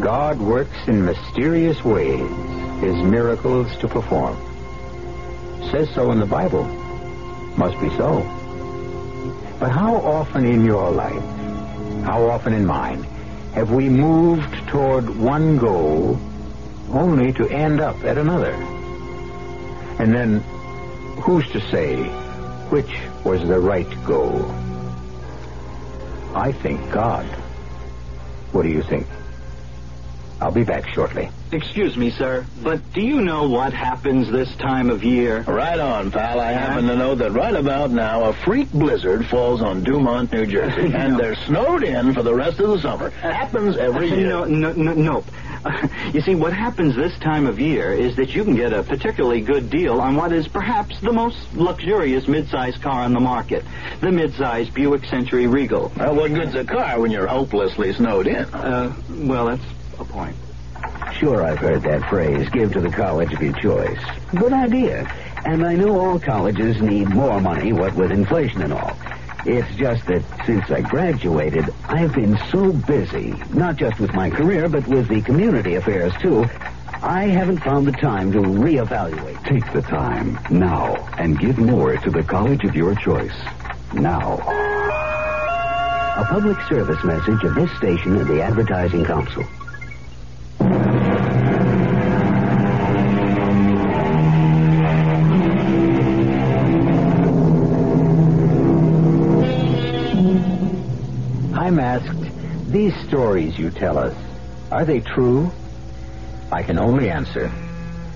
[SPEAKER 2] God works in mysterious ways, his miracles to perform. Says so in the Bible. Must be so. But how often in your life, how often in mine, have we moved toward one goal only to end up at another? And then, who's to say which was the right goal? I think God. What do you think? I'll be back shortly.
[SPEAKER 5] Excuse me, sir, but do you know what happens this time of year?
[SPEAKER 20] Right on, pal. I happen to know that right about now a freak blizzard falls on Dumont, New Jersey, and they're snowed in for the rest of the summer. Happens every year.
[SPEAKER 5] No, no, no, nope. you see, what happens this time of year is that you can get a particularly good deal on what is perhaps the most luxurious midsize car on the market, the midsize Buick Century Regal.
[SPEAKER 20] Well, what good's a car when you're hopelessly snowed in?
[SPEAKER 5] Uh, well, that's a point.
[SPEAKER 11] Sure, I've heard that phrase, give to the college of your choice. Good idea. And I know all colleges need more money, what with inflation and all. It's just that since I graduated, I've been so busy, not just with my career, but with the community affairs, too. I haven't found the time to reevaluate.
[SPEAKER 21] Take the time now and give more to the college of your choice. Now.
[SPEAKER 11] A public service message of this station and the Advertising Council.
[SPEAKER 2] These stories you tell us, are they true? I can only answer,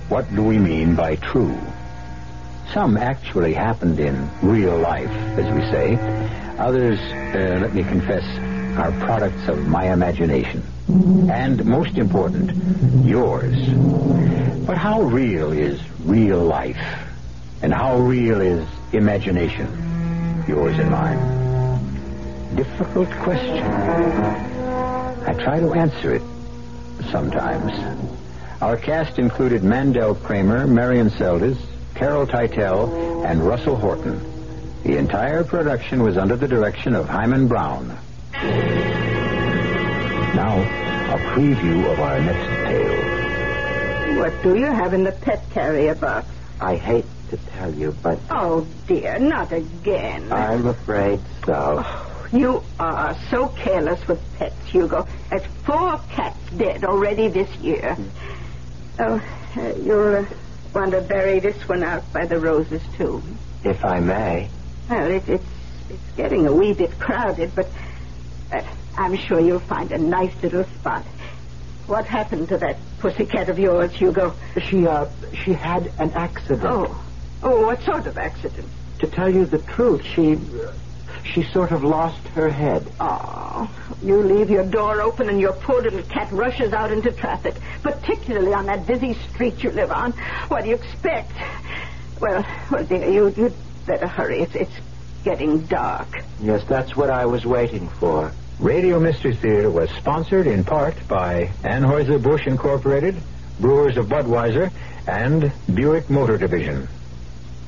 [SPEAKER 2] what do we mean by true? Some actually happened in real life, as we say. Others, uh, let me confess, are products of my imagination. And most important, yours. But how real is real life? And how real is imagination? Yours and mine. difficult question. I try to answer it sometimes. Our cast included Mandel Kramer, Marian Seldes, Carol Teitel, and Russell Horton. The entire production was under the direction of Himan Brown. Now, a preview of our next tale.
[SPEAKER 22] What do you have in the pet carrier box?
[SPEAKER 2] I hate to tell you, but
[SPEAKER 22] Oh, dear, not again.
[SPEAKER 2] I'm afraid so. Oh.
[SPEAKER 22] You are so careless with pets, Hugo. There's four cats dead already this year. Oh, uh, you'll uh, want to bury this one out by the roses, too.
[SPEAKER 2] If I may.
[SPEAKER 22] Well, it, it's, it's getting a wee bit crowded, but uh, I'm sure you'll find a nice little spot. What happened to that pussycat of yours, Hugo?
[SPEAKER 2] She, uh, she had an accident.
[SPEAKER 22] Oh. Oh, what sort of accident?
[SPEAKER 2] To tell you the truth, she, she sort of lost her head.
[SPEAKER 22] Oh, you leave your door open and your poor little cat rushes out into traffic, particularly on that busy street you live on. What do you expect? Well, well, dear, you, you'd better hurry. It's, it's getting dark.
[SPEAKER 2] Yes, that's what I was waiting for. Radio Mystery Theater was sponsored in part by Anheuser-Busch Incorporated, Brewers of Budweiser, and Buick Motor Division.